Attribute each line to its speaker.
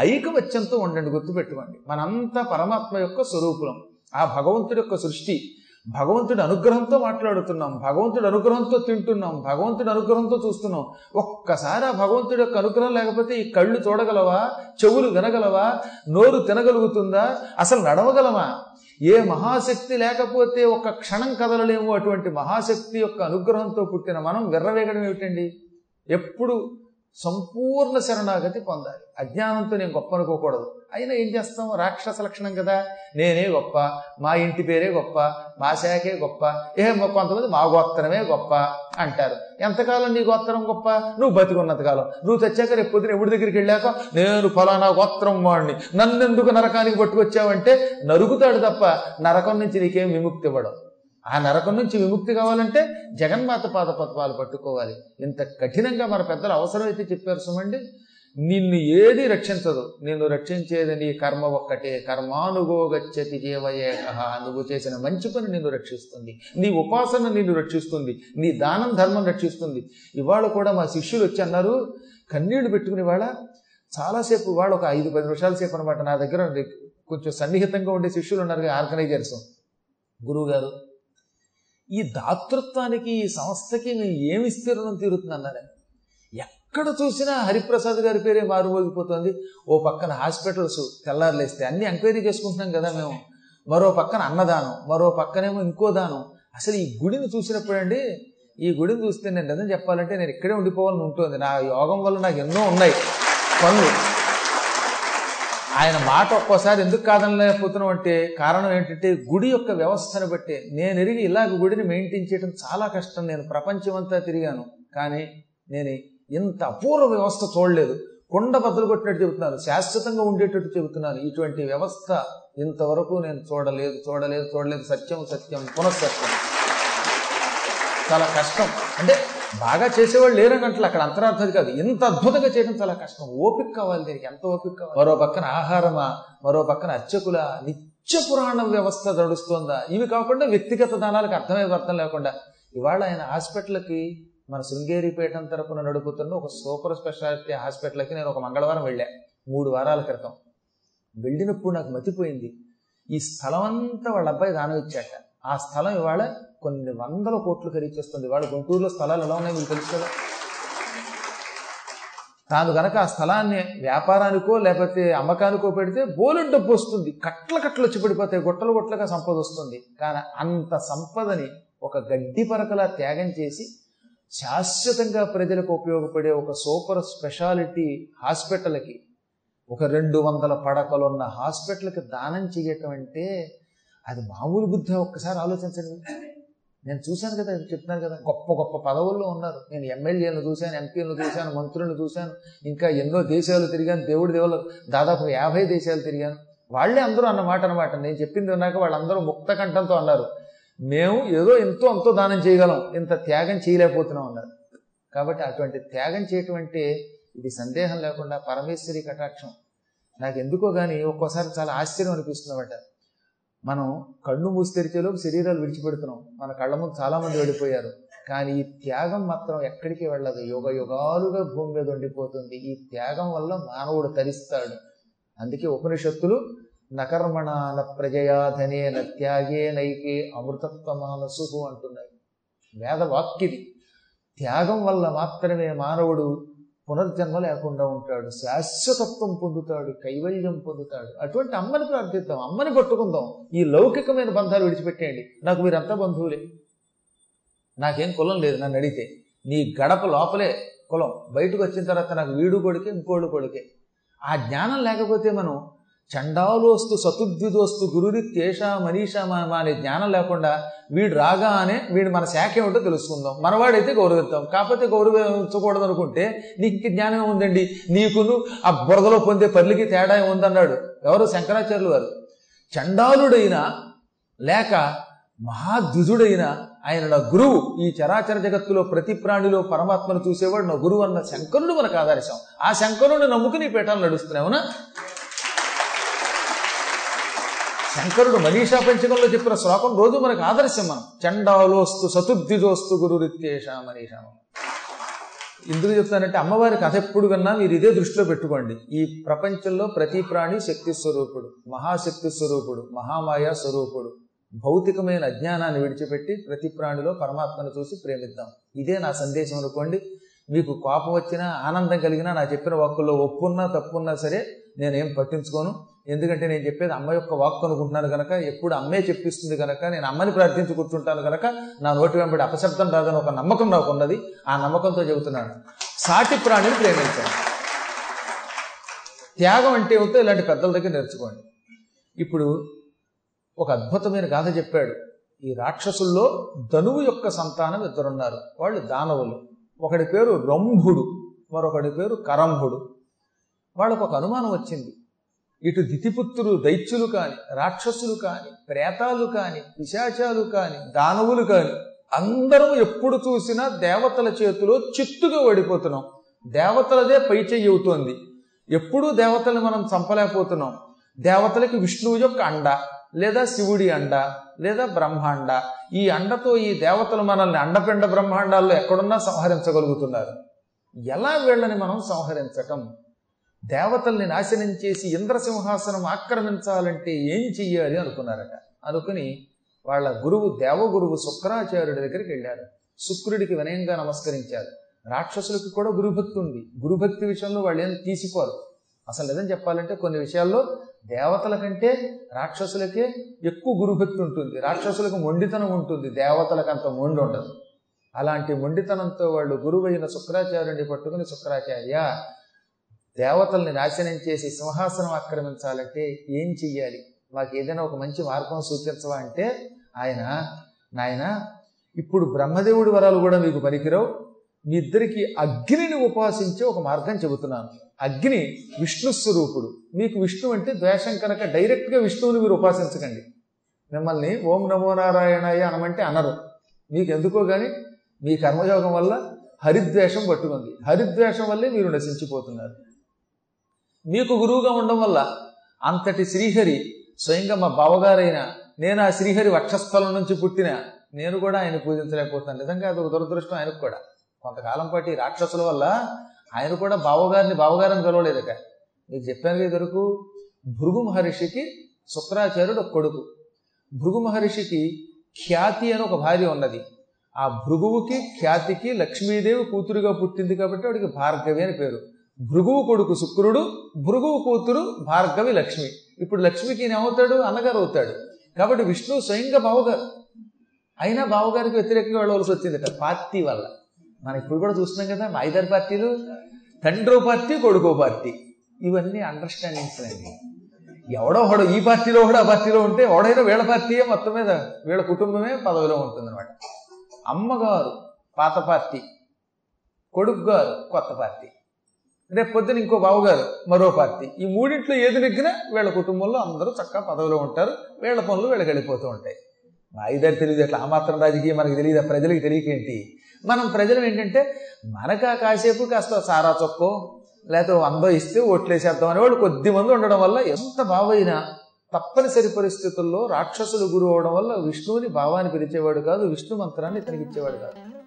Speaker 1: ఐకమత్యంతో ఉండండి గుర్తుపెట్టుకోండి. మనంతా పరమాత్మ యొక్క స్వరూపులం. ఆ భగవంతుడి యొక్క సృష్టి. భగవంతుడి అనుగ్రహంతో మాట్లాడుతున్నాం. భగవంతుడి అనుగ్రహంతో తింటున్నాం. భగవంతుడి అనుగ్రహంతో చూస్తున్నాం. ఒక్కసారి ఆ భగవంతుడి యొక్క అనుగ్రహం లేకపోతే ఈ కళ్ళు చూడగలవా? చెవులు వినగలవా? నోరు తినగలుగుతుందా? అసలు నడవగలమా? ఏ మహాశక్తి లేకపోతే ఒక క్షణం కదలలేము అటువంటి మహాశక్తి యొక్క అనుగ్రహంతో పుట్టిన మనం విర్రవేగడం ఏమిటండి? ఎప్పుడు సంపూర్ణ శరణాగతి పొందాలి. అజ్ఞానంతో నేను గొప్ప అనుకోకూడదు. అయినా ఏం చేస్తాం? రాక్షస లక్షణం కదా. నేనే గొప్ప మా ఇంటి పేరే గొప్ప మా శాఖే గొప్ప ఏ కొంతమంది మా గోత్రమే గొప్ప అంటారు. ఎంతకాలం నీ గోత్రం గొప్ప? నువ్వు బతికున్నంత కాలం. నువ్వు తెచ్చాక రేపు పొద్దున ఎవరి దగ్గరికి వెళ్ళాక నేను ఫలానా గోత్రం వాడిని నన్నెందుకు నరకానికి పట్టుకొచ్చావంటే నరుకుతాడు తప్ప నరకం నుంచి నీకేం విముక్తి ఇవ్వడం? ఆ నరకం నుంచి విముక్తి కావాలంటే జగన్మాత పాద పత్వాలు పట్టుకోవాలి. ఇంత కఠినంగా మన పెద్దలు అవసరమైతే చెప్పారు సుమండి. నిన్ను ఏది రక్షించదు. నిన్ను రక్షించేది నీ కర్మ ఒక్కటే. కర్మానుగోగచ్చతి జీవయేక. నువ్వు చేసిన మంచి పని నిన్ను రక్షిస్తుంది. నీ ఉపాసన నిన్ను రక్షిస్తుంది. నీ దానం ధర్మం రక్షిస్తుంది. ఇవాళ కూడా మా శిష్యులు వచ్చి అన్నారు కన్నీళ్ళు పెట్టుకుని వాళ్ళ చాలాసేపు వాళ్ళు ఒక ఐదు పది నిమిషాల సేపు అనమాట నా దగ్గర. కొంచెం సన్నిహితంగా ఉండే శిష్యులు ఉన్నారు ఆర్గనైజర్స్. గురువు గారు ఈ దాతృత్వానికి ఈ సంస్థకి నేను ఏమి ఇస్తే రుణం తీరుతుంది ఎక్కడ చూసినా హరిప్రసాద్ గారి పేరే మారుమోగిపోతుంది. ఓ పక్కన హాస్పిటల్స్ తెల్లారులేస్తే అన్ని ఎంక్వైరీ చేసుకుంటున్నాం కదా మేము. మరో పక్కన అన్నదానం మరో పక్కనేమో ఇంకో దానం. అసలు ఈ గుడిని చూసినప్పుడండి ఈ గుడిని చూస్తే నేను నిజం చెప్పాలంటే నేను ఇక్కడే ఉండిపోవాలని ఉంటుంది. నా యోగం వల్ల నాకు ఎన్నో ఉన్నాయి. పనులు. ఆయన మాట ఒక్కోసారి ఎందుకు కాదనలేకపోతున్నాం అంటే కారణం ఏంటంటే గుడి యొక్క వ్యవస్థను బట్టి. నేను ఎరిగి ఇలాగ గుడిని మెయింటైన్ చేయడం చాలా కష్టం. నేను ప్రపంచమంతా తిరిగాను. కానీ నేను ఇంత అపూర్వ వ్యవస్థ చూడలేదు. కొండ బద్దలు కొట్టినట్టు చెబుతున్నాను. శాశ్వతంగా ఉండేటట్టు చెబుతున్నాను. ఇటువంటి వ్యవస్థ ఇంతవరకు నేను చూడలేదు. చూడలేదు. చూడలేదు. సత్యం సత్యం. పునఃసత్యం. చాలా కష్టం. అంటే బాగా చేసేవాళ్ళు లేరని అంటే అక్కడ అంతరార్థది కాదు. ఎంత అద్భుతంగా చేయడం చాలా కష్టం. ఓపిక కావాలి దీనికి. ఎంత ఓపిక కావాలి? మరో పక్కన ఆహారమా? మరో పక్కన అర్చకుల నిత్య పురాణ వ్యవస్థ నడుస్తోందా? ఇవి కాకుండా వ్యక్తిగత దానాలకు అర్థమయ్యే అర్థం లేకుండా ఇవాళ ఆయన హాస్పిటల్కి మన శృంగేరిపేటం తరపున నడుపుతున్న ఒక సూపర్ స్పెషాలిటీ హాస్పిటల్కి నేను ఒక మంగళవారం వెళ్ళా. మూడు వారాల క్రితం. వెళ్ళినప్పుడు నాకు మతిపోయింది. ఈ స్థలం అంతా వాళ్ళ అబ్బాయి దానం ఇచ్చాట. ఆ స్థలం ఇవాళ కొన్ని వందల కోట్లు ఖరీచేస్తుంది వాళ్ళు గుంటూరులో స్థలాలు ఎలా ఉన్నాయో మీకు తెలుసు కదా? తాను గనక ఆ స్థలాన్ని వ్యాపారానికో లేకపోతే అమ్మకానికో పెడితే బోలెడ్ డబ్బు వస్తుంది. కట్ల కట్టలు వచ్చి పడిపోతాయి. గుట్టలు గుట్టలుగా సంపద వస్తుంది. కానీ అంత సంపదని ఒక గడ్డి పరకలా త్యాగం చేసి శాశ్వతంగా ప్రజలకు ఉపయోగపడే ఒక సూపర్ స్పెషాలిటీ హాస్పిటల్కి ఒక రెండు వందల పడకలున్న హాస్పిటల్కి దానం చేయటం అంటే అది మామూలు బుద్ధి. ఒక్కసారి ఆలోచించండి. నేను చూశాను కదా చెప్తున్నారు కదా గొప్ప గొప్ప పదవుల్లో ఉన్నారు. నేను ఎమ్మెల్యేలను చూశాను ఎంపీలను చూశాను మంత్రులను చూశాను ఇంకా ఎన్నో దేశాలు తిరిగాను దేవుడి దేవుళ్ళు దాదాపు యాభై దేశాలు తిరిగాను. వాళ్ళే అందరూ అన్నమాట. అనమాట నేను చెప్పింది విన్నాక వాళ్ళందరూ ముక్త కంఠంతో అన్నారు మేము ఏదో ఎంతో అంతో దానం చేయగలం ఇంత త్యాగం చేయలేకపోతున్నాం అన్నారు. కాబట్టి అటువంటి త్యాగం చేయటం అంటే ఇది సందేహం లేకుండా పరమేశ్వరి కటాక్షం. నాకు ఎందుకో కానీ ఒక్కోసారి చాలా ఆశ్చర్యం అనిపిస్తుందన్నమాట మనం కళ్ళు మూసి తెరిచేలోపు శరీరాలు విడిచిపెడుతున్నాం. మన కళ్ళ ముందు చాలామంది వెళ్ళిపోయారు కానీ ఈ త్యాగం మాత్రం ఎక్కడికి వెళ్ళదు. యుగ యుగాలుగా భూమి మీద ఉండిపోతుంది. ఈ త్యాగం వల్ల మానవుడు తరిస్తాడు. అందుకే ఉపనిషత్తులు నకర్మణాన ప్రజయాధనే త్యాగే నైకే అమృతత్వమానసు అంటున్నాయి. వేదవాక్యది త్యాగం వల్ల మాత్రమే మానవుడు పునర్జన్మ లేకుండా ఉంటాడు శాశ్వతత్వం పొందుతాడు కైవల్యం పొందుతాడు. అటువంటి అమ్మని ప్రార్థిద్దాం అమ్మని పట్టుకుందాం. ఈ లౌకికమైన బంధాలు విడిచిపెట్టేయండి. నాకు మీరంతా బంధువులే. నాకేం కులం లేదు నన్ను అడిగితే. నీ గడప లోపలే కులం. బయటకు వచ్చిన తర్వాత నాకు వీడు కొడుకే ఇంకోడు కొడుకే. ఆ జ్ఞానం లేకపోతే మనం చండాలోస్తు సతుద్విదోస్తు గురురిత్యేష మనీషా మా అనే జ్ఞానం లేకుండా వీడు రాగానే వీడు మన శాఖ ఏమిటో తెలుసుకుందాం. మనవాడైతే గౌరవిద్దాం. కాకపోతే గౌరవించకూడదు అనుకుంటే నీకు జ్ఞానం ఉందండి. నీకును ఆ బురదలో పొందే పల్లికి తేడా ఉందన్నాడు. ఎవరు? శంకరాచార్యులు వారు చండాలుడైన లేక మహాద్విజుడైన ఆయన నా గురువు. ఈ చరాచర జగత్తులో ప్రతి ప్రాణిలో పరమాత్మను చూసేవాడు నా గురువు అన్న శంకరుడు మనకు ఆదర్శం. ఆ శంకరుని నమ్ముకుని పీఠాలు నడుస్తున్నావునా శంకరుడు మనీషా పంచకంలో చెప్పిన శ్లోకం రోజు మనకు ఆదర్శం మనం. చండాలోస్తు సతుద్దిజోస్తు గురు రిత్యేష మనీషా ఎందుకు చెప్తానంటే అమ్మవారి కథ ఎప్పుడు విన్నా మీరు ఇదే దృష్టిలో పెట్టుకోండి. ఈ ప్రపంచంలో ప్రతి ప్రాణి శక్తి స్వరూపుడు మహాశక్తి స్వరూపుడు మహామాయా స్వరూపుడు భౌతికమైన అజ్ఞానాన్ని విడిచిపెట్టి ప్రతి ప్రాణిలో పరమాత్మను చూసి ప్రేమిద్దాం. ఇదే నా సందేశం అనుకోండి. మీకు కోపం వచ్చినా ఆనందం కలిగినా నా చెప్పిన వాక్కుల్లో ఒప్పున్నా తప్పున్నా సరే నేనేం పట్టించుకోను. ఎందుకంటే నేను చెప్పేది అమ్మ యొక్క వాక్కు అనుకుంటున్నాను కనుక ఎప్పుడు అమ్మే చెప్పిస్తుంది కనుక నేను అమ్మని ప్రార్థించి కూర్చుంటాను కనుక నా నోటి వెంబడి అపశబ్దం రాదని ఒక నమ్మకం నాకు ఉన్నది. ఆ నమ్మకంతో చెబుతున్నాను. సాటి ప్రాణిని ప్రేమించాను త్యాగం అంటే ఏమిటో ఇలాంటి పెద్దల దగ్గర నేర్చుకోండి. ఇప్పుడు ఒక అద్భుతమైన గాథ చెప్పాడు. ఈ రాక్షసుల్లో ధనువు యొక్క సంతానం ఇద్దరున్నారు. వాళ్ళు దానవులు. ఒకడి పేరు రంభుడు మరొకడి పేరు కరంభుడు. వాళ్ళకు ఒక అనుమానం వచ్చింది. ఇటు దితిపుత్రులు దైత్యులు కాని రాక్షసులు కాని ప్రేతాలు కాని పిశాచాలు కాని దానవులు కాని అందరం ఎప్పుడు చూసినా దేవతల చేతిలో చిత్తుగా ఓడిపోతున్నాం. దేవతలదే పై చెయ్యి అవుతోంది ఎప్పుడూ దేవతల్ని మనం చంపలేకపోతున్నాం. దేవతలకి విష్ణువు యొక్క అండ లేదా శివుడి అండ లేదా బ్రహ్మాండ. ఈ అండతో ఈ దేవతలు మనల్ని అండపిండ బ్రహ్మాండాల్లో ఎక్కడున్నా సంహరించగలుగుతున్నారు. ఎలా వీళ్ళని మనం సంహరించటం? దేవతల్ని నాశనం చేసి ఇంద్రసింహాసనం ఆక్రమించాలంటే ఏం చెయ్యాలి అనుకున్నారట. అనుకుని వాళ్ళ గురువు దేవగురువు శుక్రాచార్యుడి దగ్గరికి వెళ్ళారు. శుక్రుడికి వినయంగా నమస్కరించారు. రాక్షసులకి కూడా గురుభక్తి ఉంది. గురుభక్తి విషయంలో వాళ్ళు ఏం తీసిపోరు. అసలు నిజం చెప్పాలంటే కొన్ని విషయాల్లో దేవతల కంటే రాక్షసులకే ఎక్కువ గురుభక్తి ఉంటుంది. రాక్షసులకు మొండితనం ఉంటుంది. దేవతలకు అంత మొండి ఉండదు. అలాంటి మొండితనంతో వాళ్ళు గురువైన శుక్రాచార్యుని పట్టుకుని శుక్రాచార్య దేవతల్ని నాశనం చేసి సింహాసనం ఆక్రమించాలంటే ఏం చెయ్యాలి? మాకు ఏదైనా ఒక మంచి మార్గం సూచించవా అంటే ఆయన నాయన ఇప్పుడు బ్రహ్మదేవుడి వరాలు కూడా మీకు పనికిరావు. మీ ఇద్దరికి అగ్నిని ఉపాసించే ఒక మార్గం చెబుతున్నాను. అగ్ని విష్ణు స్వరూపుడు. మీకు విష్ణు అంటే ద్వేషం కనుక డైరెక్ట్గా విష్ణువుని మీరు ఉపాసించకండి. మిమ్మల్ని ఓం నమో నారాయణయ్య అనమంటే అనరు. మీకు ఎందుకో కానీ మీ కర్మయోగం వల్ల హరిద్వేషం పట్టుకుంది. హరిద్వేషం వల్లే మీరు నశించిపోతున్నారు. మీకు గురువుగా ఉండడం వల్ల అంతటి శ్రీహరి స్వయంగా మా బావగారైన నేను ఆ శ్రీహరి వక్షస్థలం నుంచి పుట్టిన నేను కూడా ఆయన పూజించలేకపోతాను నిజంగా అది ఒక దురదృష్టం ఆయనకు కూడా. కొంతకాలం పాటు రాక్షసుల వల్ల ఆయన కూడా బావగారిని బావగారని పిలవలేదట. మీకు చెప్పాను ఇదివరకు భృగు మహర్షికి శుక్రాచార్యుడు ఒక కొడుకు. భృగు మహర్షికి ఖ్యాతి అని ఒక భార్య ఉన్నది. ఆ భృగువుకి ఖ్యాతికి లక్ష్మీదేవి కూతురుగా పుట్టింది కాబట్టి వాడికి భార్గవి అని పేరు. భృగువు కొడుకు శుక్రుడు భృగువు కూతురు భార్గవి లక్ష్మి. ఇప్పుడు లక్ష్మికి ఏమవుతాడు? అన్నగారు అవుతాడు. కాబట్టి విష్ణు స్వయంగా బావగారు. అయినా బావగారికి వ్యతిరేకంగా వెళ్ళవలసి వచ్చిందట పార్టీ వల్ల. మనం ఇప్పుడు కూడా చూస్తున్నాం కదా మా ఐదారు పార్టీలు తండ్రో పార్టీ కొడుకో పార్టీ. ఇవన్నీ అండర్స్టాండింగ్స్ అండి. ఎవడో ఒకడు ఈ పార్టీలో ఒకడు ఆ పార్టీలో ఉంటే ఎవడైనా వీళ్ళ పార్టీయే మొత్తం మీద వీళ్ళ కుటుంబమే పదవిలో ఉంటుందన్నమాట. అమ్మగారు పాత పార్టీ కొడుకు గారు కొత్త పార్టీ. రేపు పొద్దున ఇంకో బావగారు మరో పార్టీ. ఈ మూడింట్లో ఏది నెగ్గినా వీళ్ళ కుటుంబంలో అందరూ చక్కగా పదవిలో ఉంటారు. వీళ్ళ పనులు వీళ్ళకి వెళ్ళిపోతూ ఉంటాయి. మా ఇద్దరు తెలియదు అట్లా ఆ మాత్రం రాజకీయం మనకి తెలియదు. ప్రజలకు తెలియకేంటి? మనం ప్రజలు ఏంటంటే మనకు ఆ కాసేపు కాస్త సారా చొక్కో లేకపోతే వందో ఇస్తే ఓట్లేసేద్దాం అనేవాళ్ళు కొద్ది మంది ఉండడం వల్ల ఎంత బావైనా తప్పనిసరి పరిస్థితుల్లో రాక్షసులు గురు అవడం వల్ల విష్ణువుని భావాన్ని పిలిచేవాడు కాదు విష్ణు మంత్రాన్ని ఇతనికి ఇచ్చేవాడు కాదు.